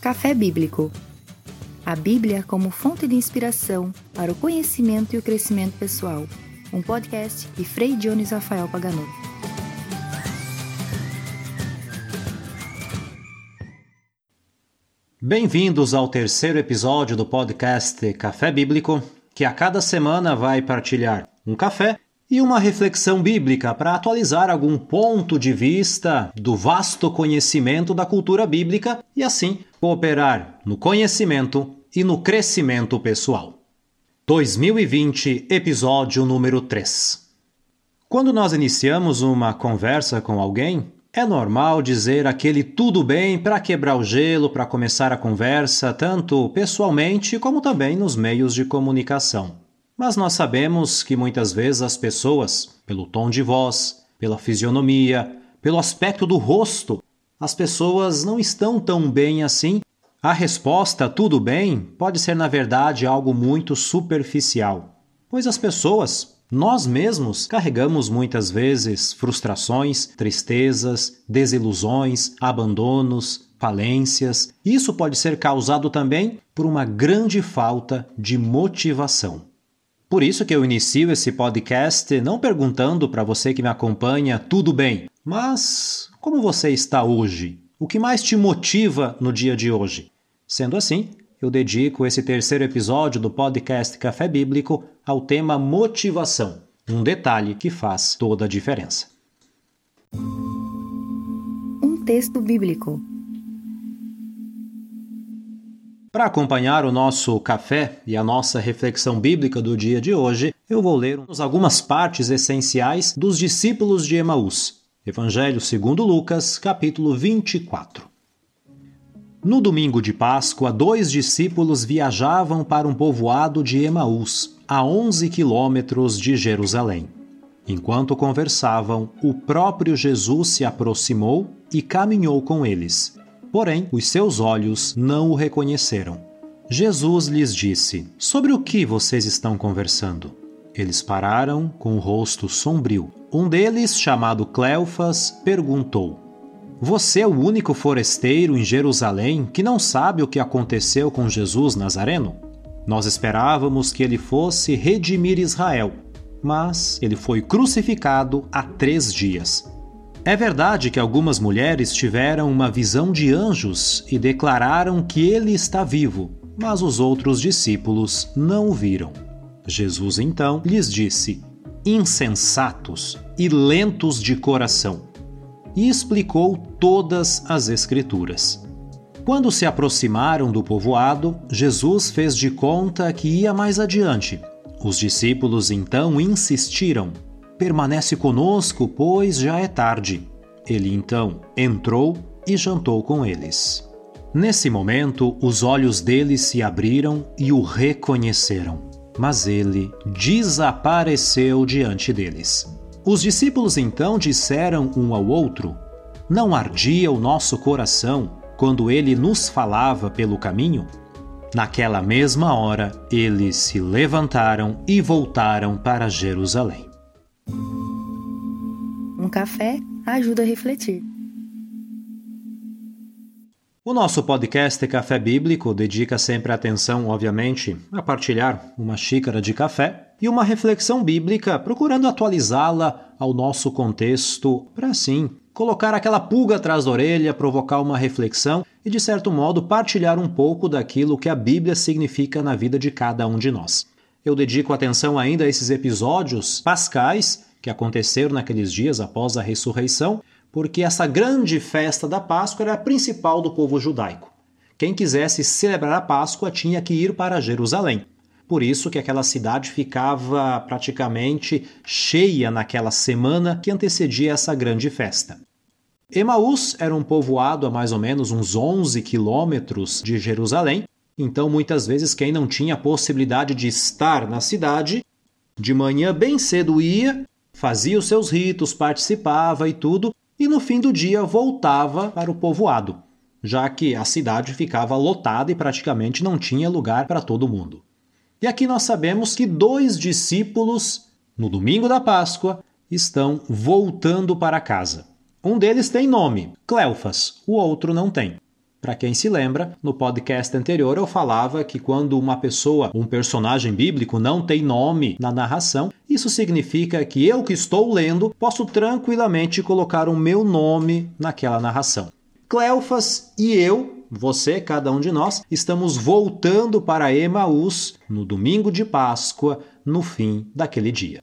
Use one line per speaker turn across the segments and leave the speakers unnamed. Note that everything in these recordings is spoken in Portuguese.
Café Bíblico. A Bíblia como fonte de inspiração para o conhecimento e o crescimento pessoal. Um podcast de Frei Dionis Rafael Pagano.
Bem-vindos ao terceiro episódio do podcast Café Bíblico, que a cada semana vai partilhar um café e uma reflexão bíblica para atualizar algum ponto de vista do vasto conhecimento da cultura bíblica e assim cooperar no conhecimento e no crescimento pessoal. 2020, episódio número 3. Quando nós iniciamos uma conversa com alguém, é normal dizer aquele tudo bem para quebrar o gelo, para começar a conversa, tanto pessoalmente como também nos meios de comunicação. Mas nós sabemos que muitas vezes as pessoas, pelo tom de voz, pela fisionomia, pelo aspecto do rosto, as pessoas não estão tão bem assim. A resposta tudo bem pode ser, na verdade, algo muito superficial, pois as pessoas, nós mesmos, carregamos muitas vezes frustrações, tristezas, desilusões, abandonos, falências. Isso pode ser causado também por uma grande falta de motivação. Por isso que eu inicio esse podcast não perguntando para você que me acompanha tudo bem, mas como você está hoje? O que mais te motiva no dia de hoje? Sendo assim, eu dedico esse terceiro episódio do podcast Café Bíblico ao tema motivação, um detalhe que faz toda a diferença.
Um texto bíblico.
Para acompanhar o nosso café e a nossa reflexão bíblica do dia de hoje, eu vou ler algumas partes essenciais dos discípulos de Emaús. Evangelho segundo Lucas, capítulo 24. No domingo de Páscoa, dois discípulos viajavam para um povoado de Emaús, a 11 quilômetros de Jerusalém. Enquanto conversavam, o próprio Jesus se aproximou e caminhou com eles Porém, os seus olhos não o reconheceram. Jesus lhes disse: Sobre o que vocês estão conversando? Eles pararam com o rosto sombrio. Um deles, chamado Cleofas, perguntou: Você é o único forasteiro em Jerusalém que não sabe o que aconteceu com Jesus Nazareno? Nós esperávamos que ele fosse redimir Israel, mas ele foi crucificado há três dias. É verdade que algumas mulheres tiveram uma visão de anjos e declararam que ele está vivo, mas os outros discípulos não o viram. Jesus então lhes disse: Insensatos e lentos de coração, e explicou todas as Escrituras. Quando se aproximaram do povoado, Jesus fez de conta que ia mais adiante. Os discípulos então insistiram: Permanece conosco, pois já é tarde. Ele então entrou e jantou com eles. Nesse momento, os olhos dele se abriram e o reconheceram, mas ele desapareceu diante deles. Os discípulos então disseram um ao outro: Não ardia o nosso coração quando ele nos falava pelo caminho? Naquela mesma hora, eles se levantaram e voltaram para Jerusalém.
Um café ajuda a refletir.
O nosso podcast Café Bíblico dedica sempre atenção, obviamente, a partilhar uma xícara de café e uma reflexão bíblica, procurando atualizá-la ao nosso contexto, para assim colocar aquela pulga atrás da orelha, provocar uma reflexão e, de certo modo, partilhar um pouco daquilo que a Bíblia significa na vida de cada um de nós. Eu dedico atenção ainda a esses episódios pascais que aconteceram naqueles dias após a ressurreição, porque essa grande festa da Páscoa era a principal do povo judaico. Quem quisesse celebrar a Páscoa tinha que ir para Jerusalém. Por isso que aquela cidade ficava praticamente cheia naquela semana que antecedia essa grande festa. Emaús era um povoado a mais ou menos uns 11 quilômetros de Jerusalém, então muitas vezes quem não tinha possibilidade de estar na cidade, de manhã bem cedo ia fazia os seus ritos, participava e tudo, e no fim do dia voltava para o povoado, já que a cidade ficava lotada e praticamente não tinha lugar para todo mundo. E aqui nós sabemos que dois discípulos, no domingo da Páscoa, estão voltando para casa. Um deles tem nome, Cleofas, o outro não tem. Para quem se lembra, no podcast anterior eu falava que quando uma pessoa, um personagem bíblico, não tem nome na narração, isso significa que eu que estou lendo posso tranquilamente colocar o meu nome naquela narração. Cleofas e eu, você, cada um de nós, estamos voltando para Emaús no domingo de Páscoa, no fim daquele dia.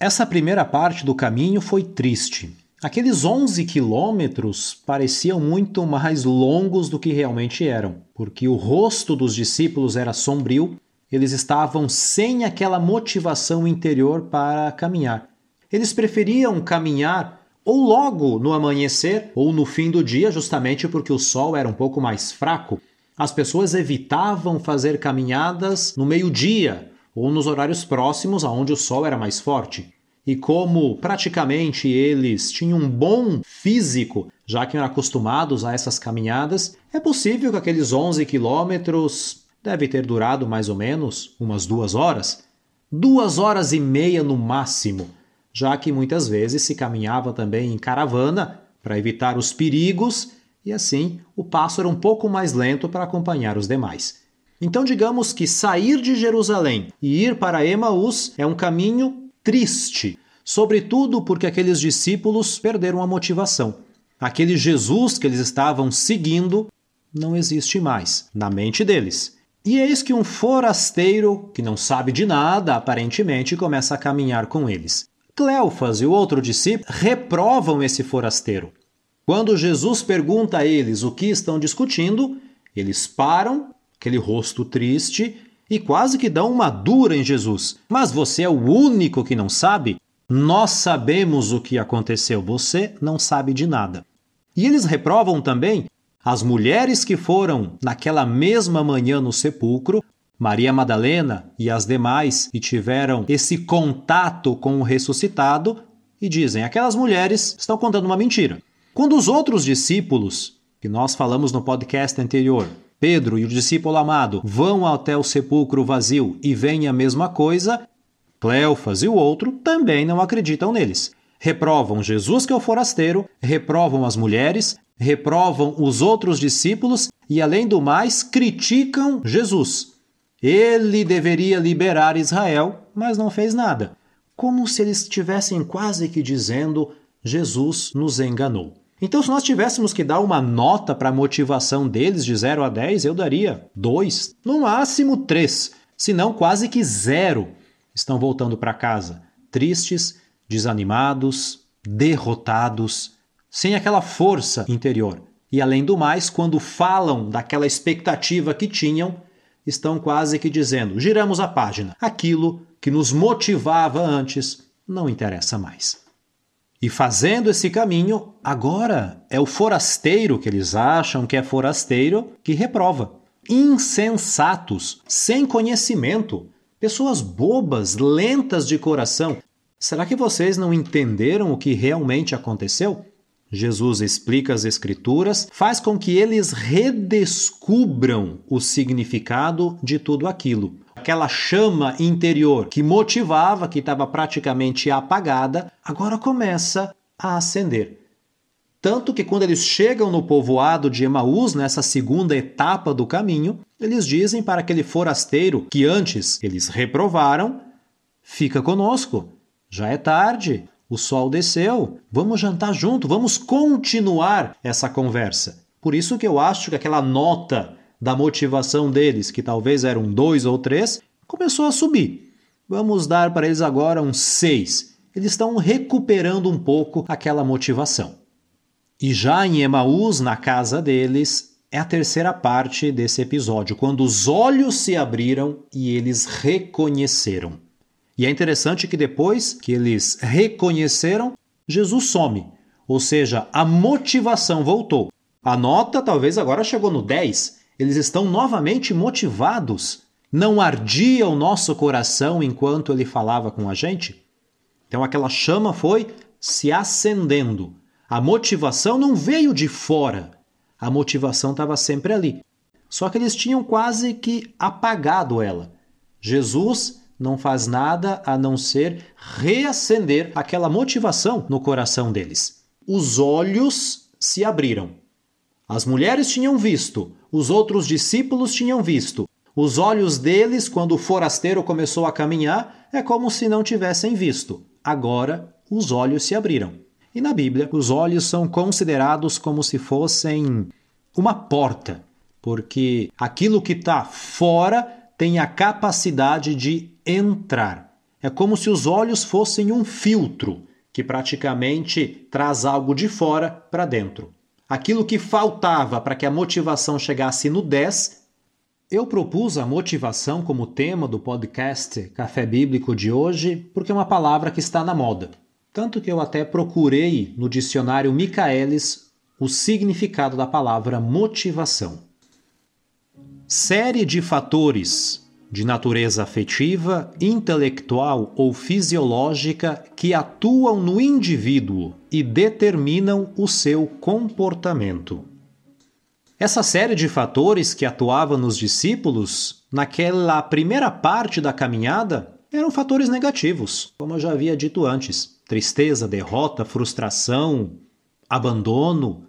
Essa primeira parte do caminho foi triste. Aqueles 11 quilômetros pareciam muito mais longos do que realmente eram, porque o rosto dos discípulos era sombrio, eles estavam sem aquela motivação interior para caminhar. Eles preferiam caminhar ou logo no amanhecer ou no fim do dia, justamente porque o sol era um pouco mais fraco. As pessoas evitavam fazer caminhadas no meio-dia ou nos horários próximos aonde o sol era mais forte e como praticamente eles tinham um bom físico, já que eram acostumados a essas caminhadas, é possível que aqueles 11 quilômetros deve ter durado mais ou menos umas duas horas, duas horas e meia no máximo, já que muitas vezes se caminhava também em caravana para evitar os perigos e assim o passo era um pouco mais lento para acompanhar os demais. Então, digamos que sair de Jerusalém e ir para Emaús é um caminho triste, sobretudo porque aqueles discípulos perderam a motivação. Aquele Jesus que eles estavam seguindo não existe mais na mente deles. E eis que um forasteiro, que não sabe de nada, aparentemente começa a caminhar com eles. Cleofas e o outro discípulo reprovam esse forasteiro. Quando Jesus pergunta a eles o que estão discutindo, eles param, aquele rosto triste, e quase que dão uma dura em Jesus. Mas você é o único que não sabe? Nós sabemos o que aconteceu, você não sabe de nada. E eles reprovam também as mulheres que foram naquela mesma manhã no sepulcro, Maria Madalena e as demais, e tiveram esse contato com o ressuscitado, e dizem: aquelas mulheres estão contando uma mentira. Quando os outros discípulos, que nós falamos no podcast anterior, Pedro e o discípulo amado vão até o sepulcro vazio e veem a mesma coisa, Cleofas e o outro também não acreditam neles. Reprovam Jesus, que é o forasteiro, reprovam as mulheres, reprovam os outros discípulos e, além do mais, criticam Jesus. Ele deveria liberar Israel, mas não fez nada. Como se eles estivessem quase que dizendo: Jesus nos enganou. Então, se nós tivéssemos que dar uma nota para a motivação deles de 0 a 10, eu daria 2, no máximo 3, se não quase que zero. Estão voltando para casa tristes, desanimados, derrotados, sem aquela força interior. E além do mais, quando falam daquela expectativa que tinham, estão quase que dizendo: giramos a página. Aquilo que nos motivava antes não interessa mais. E fazendo esse caminho, agora é o forasteiro que eles acham que é forasteiro que reprova. Insensatos, sem conhecimento, pessoas bobas, lentas de coração. Será que vocês não entenderam o que realmente aconteceu? Jesus explica as Escrituras, faz com que eles redescubram o significado de tudo aquilo aquela chama interior que motivava, que estava praticamente apagada, agora começa a acender. Tanto que quando eles chegam no povoado de Emaús, nessa segunda etapa do caminho, eles dizem para aquele forasteiro que antes eles reprovaram: fica conosco, já é tarde, o sol desceu, vamos jantar junto, vamos continuar essa conversa. Por isso que eu acho que aquela nota da motivação deles, que talvez eram dois ou três, começou a subir. Vamos dar para eles agora um seis. Eles estão recuperando um pouco aquela motivação. E já em Emaús, na casa deles, é a terceira parte desse episódio, quando os olhos se abriram e eles reconheceram. E é interessante que depois que eles reconheceram, Jesus some, ou seja, a motivação voltou. A nota talvez agora chegou no 10, eles estão novamente motivados. Não ardia o nosso coração enquanto ele falava com a gente? Então aquela chama foi se acendendo. A motivação não veio de fora. A motivação estava sempre ali. Só que eles tinham quase que apagado ela. Jesus não faz nada a não ser reacender aquela motivação no coração deles. Os olhos se abriram. As mulheres tinham visto, os outros discípulos tinham visto. Os olhos deles, quando o forasteiro começou a caminhar, é como se não tivessem visto. Agora, os olhos se abriram. E na Bíblia, os olhos são considerados como se fossem uma porta, porque aquilo que está fora tem a capacidade de entrar. É como se os olhos fossem um filtro que praticamente traz algo de fora para dentro. Aquilo que faltava para que a motivação chegasse no 10, eu propus a motivação como tema do podcast Café Bíblico de hoje porque é uma palavra que está na moda. Tanto que eu até procurei no dicionário Michaelis o significado da palavra motivação. Série de fatores de natureza afetiva, intelectual ou fisiológica que atuam no indivíduo e determinam o seu comportamento. Essa série de fatores que atuavam nos discípulos, naquela primeira parte da caminhada, eram fatores negativos, como eu já havia dito antes: tristeza, derrota, frustração, abandono,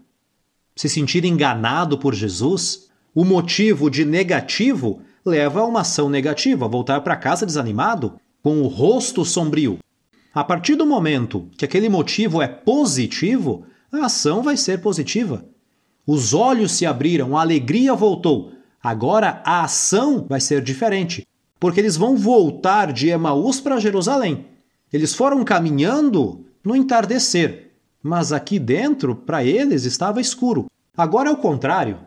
se sentir enganado por Jesus. O motivo de negativo leva a uma ação negativa, voltar para casa desanimado, com o rosto sombrio. A partir do momento que aquele motivo é positivo, a ação vai ser positiva. Os olhos se abriram, a alegria voltou. Agora a ação vai ser diferente, porque eles vão voltar de Emaús para Jerusalém. Eles foram caminhando no entardecer, mas aqui dentro, para eles, estava escuro. Agora é o contrário.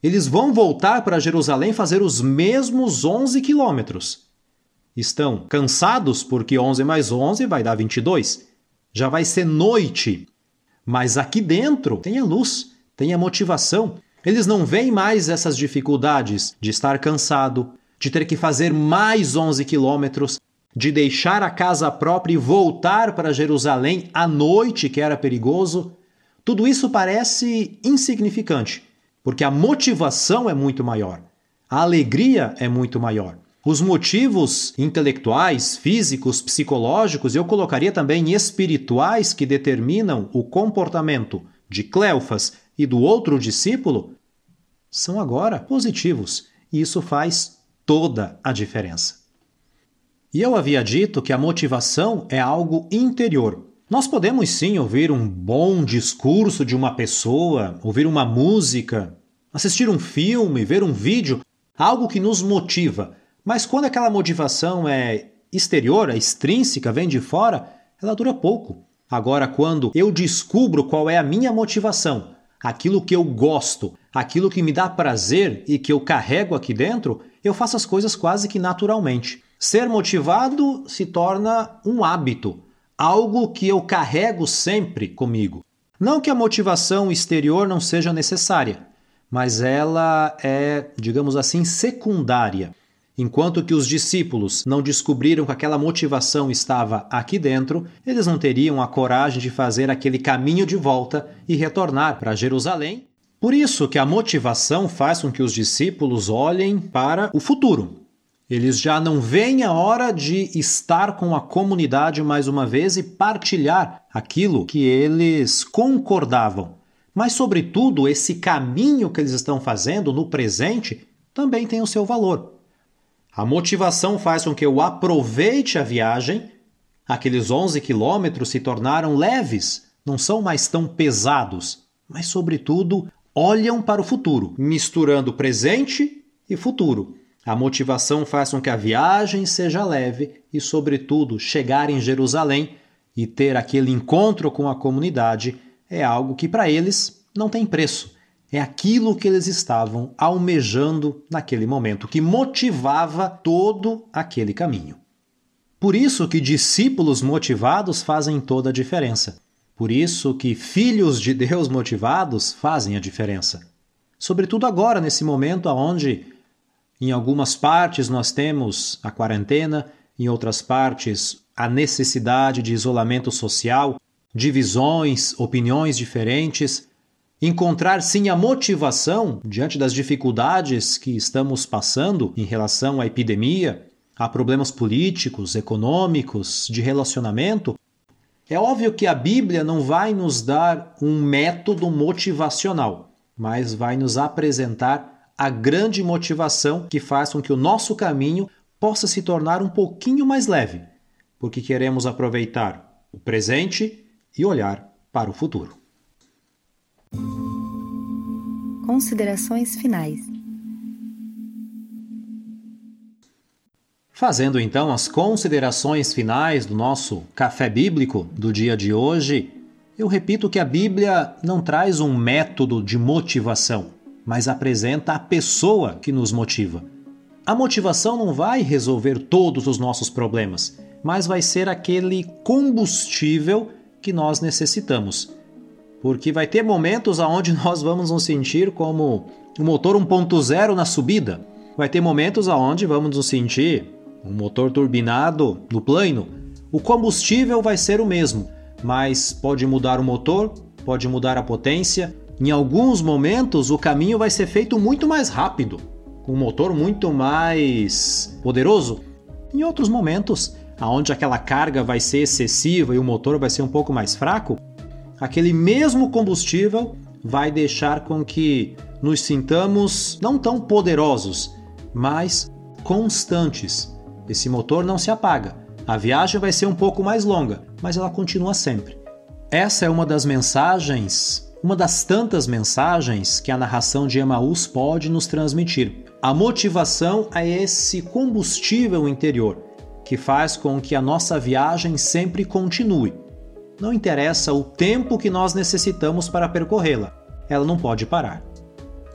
Eles vão voltar para Jerusalém fazer os mesmos 11 quilômetros. Estão cansados porque 11 mais 11 vai dar 22. Já vai ser noite. Mas aqui dentro tem a luz, tem a motivação. Eles não veem mais essas dificuldades de estar cansado, de ter que fazer mais 11 quilômetros, de deixar a casa própria e voltar para Jerusalém à noite, que era perigoso. Tudo isso parece insignificante porque a motivação é muito maior, a alegria é muito maior. Os motivos intelectuais, físicos, psicológicos, eu colocaria também espirituais que determinam o comportamento de Cleofas e do outro discípulo, são agora positivos, e isso faz toda a diferença. E eu havia dito que a motivação é algo interior. Nós podemos sim ouvir um bom discurso de uma pessoa, ouvir uma música, assistir um filme, ver um vídeo, algo que nos motiva. Mas quando aquela motivação é exterior, é extrínseca, vem de fora, ela dura pouco. Agora, quando eu descubro qual é a minha motivação, aquilo que eu gosto, aquilo que me dá prazer e que eu carrego aqui dentro, eu faço as coisas quase que naturalmente. Ser motivado se torna um hábito, algo que eu carrego sempre comigo. Não que a motivação exterior não seja necessária, mas ela é, digamos assim, secundária. Enquanto que os discípulos não descobriram que aquela motivação estava aqui dentro, eles não teriam a coragem de fazer aquele caminho de volta e retornar para Jerusalém. Por isso que a motivação faz com que os discípulos olhem para o futuro, eles já não veem a hora de estar com a comunidade mais uma vez e partilhar aquilo que eles concordavam. Mas, sobretudo, esse caminho que eles estão fazendo no presente também tem o seu valor. A motivação faz com que eu aproveite a viagem. Aqueles 11 quilômetros se tornaram leves, não são mais tão pesados, mas, sobretudo, olham para o futuro, misturando presente e futuro. A motivação faz com que a viagem seja leve e, sobretudo, chegar em Jerusalém e ter aquele encontro com a comunidade é algo que para eles não tem preço. É aquilo que eles estavam almejando naquele momento, que motivava todo aquele caminho. Por isso que discípulos motivados fazem toda a diferença. Por isso que filhos de Deus motivados fazem a diferença. Sobretudo agora, nesse momento onde em algumas partes nós temos a quarentena, em outras partes a necessidade de isolamento social, divisões, opiniões diferentes. Encontrar sim a motivação diante das dificuldades que estamos passando em relação à epidemia, a problemas políticos, econômicos, de relacionamento. É óbvio que a Bíblia não vai nos dar um método motivacional. mas vai nos apresentar a grande motivação que faz com que o nosso caminho possa se tornar um pouquinho mais leve, porque queremos aproveitar o presente e olhar para o futuro.
Considerações finais.
Fazendo então as considerações finais do nosso café bíblico do dia de hoje, eu repito que a Bíblia não traz um método de motivação, mas apresenta a pessoa que nos motiva. A motivação não vai resolver todos os nossos problemas, mas vai ser aquele combustível que nós necessitamos. Porque vai ter momentos onde nós vamos nos sentir como o motor 1.0 na subida. Vai ter momentos onde vamos nos sentir um motor turbinado no plano, o combustível vai ser o mesmo, mas pode mudar o motor, pode mudar a potência. Em alguns momentos, o caminho vai ser feito muito mais rápido, um motor muito mais poderoso. Em outros momentos, aonde aquela carga vai ser excessiva e o motor vai ser um pouco mais fraco, aquele mesmo combustível vai deixar com que nos sintamos não tão poderosos, mas constantes esse motor não se apaga. A viagem vai ser um pouco mais longa, mas ela continua sempre. Essa é uma das mensagens, uma das tantas mensagens que a narração de Emaús pode nos transmitir. A motivação é esse combustível interior que faz com que a nossa viagem sempre continue. Não interessa o tempo que nós necessitamos para percorrê-la, ela não pode parar.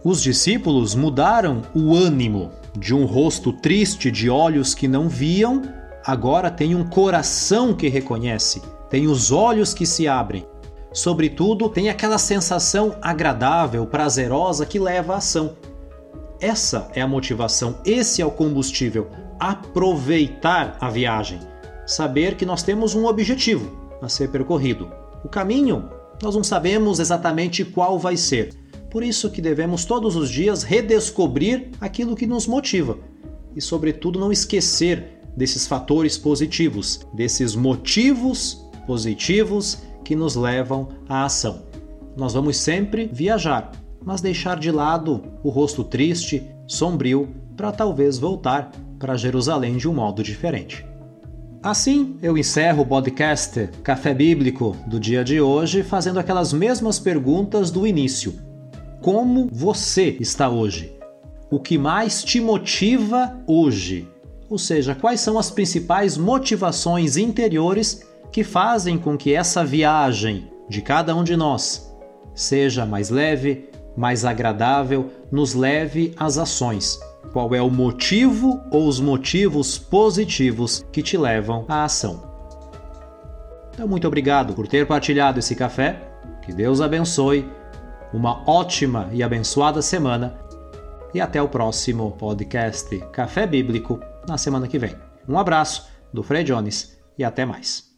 Os discípulos mudaram o ânimo de um rosto triste, de olhos que não viam, agora tem um coração que reconhece, tem os olhos que se abrem. Sobretudo, tem aquela sensação agradável, prazerosa que leva à ação. Essa é a motivação, esse é o combustível. Aproveitar a viagem. Saber que nós temos um objetivo a ser percorrido. O caminho, nós não sabemos exatamente qual vai ser por isso que devemos todos os dias redescobrir aquilo que nos motiva e, sobretudo, não esquecer desses fatores positivos, desses motivos positivos que nos levam à ação. Nós vamos sempre viajar, mas deixar de lado o rosto triste, sombrio, para talvez voltar para Jerusalém de um modo diferente. Assim, eu encerro o podcast Café Bíblico do dia de hoje fazendo aquelas mesmas perguntas do início como você está hoje. O que mais te motiva hoje? Ou seja, quais são as principais motivações interiores que fazem com que essa viagem de cada um de nós seja mais leve, mais agradável, nos leve às ações? Qual é o motivo ou os motivos positivos que te levam à ação? Então, muito obrigado por ter partilhado esse café. Que Deus abençoe uma ótima e abençoada semana e até o próximo podcast Café Bíblico na semana que vem. Um abraço do Frei Jones e até mais.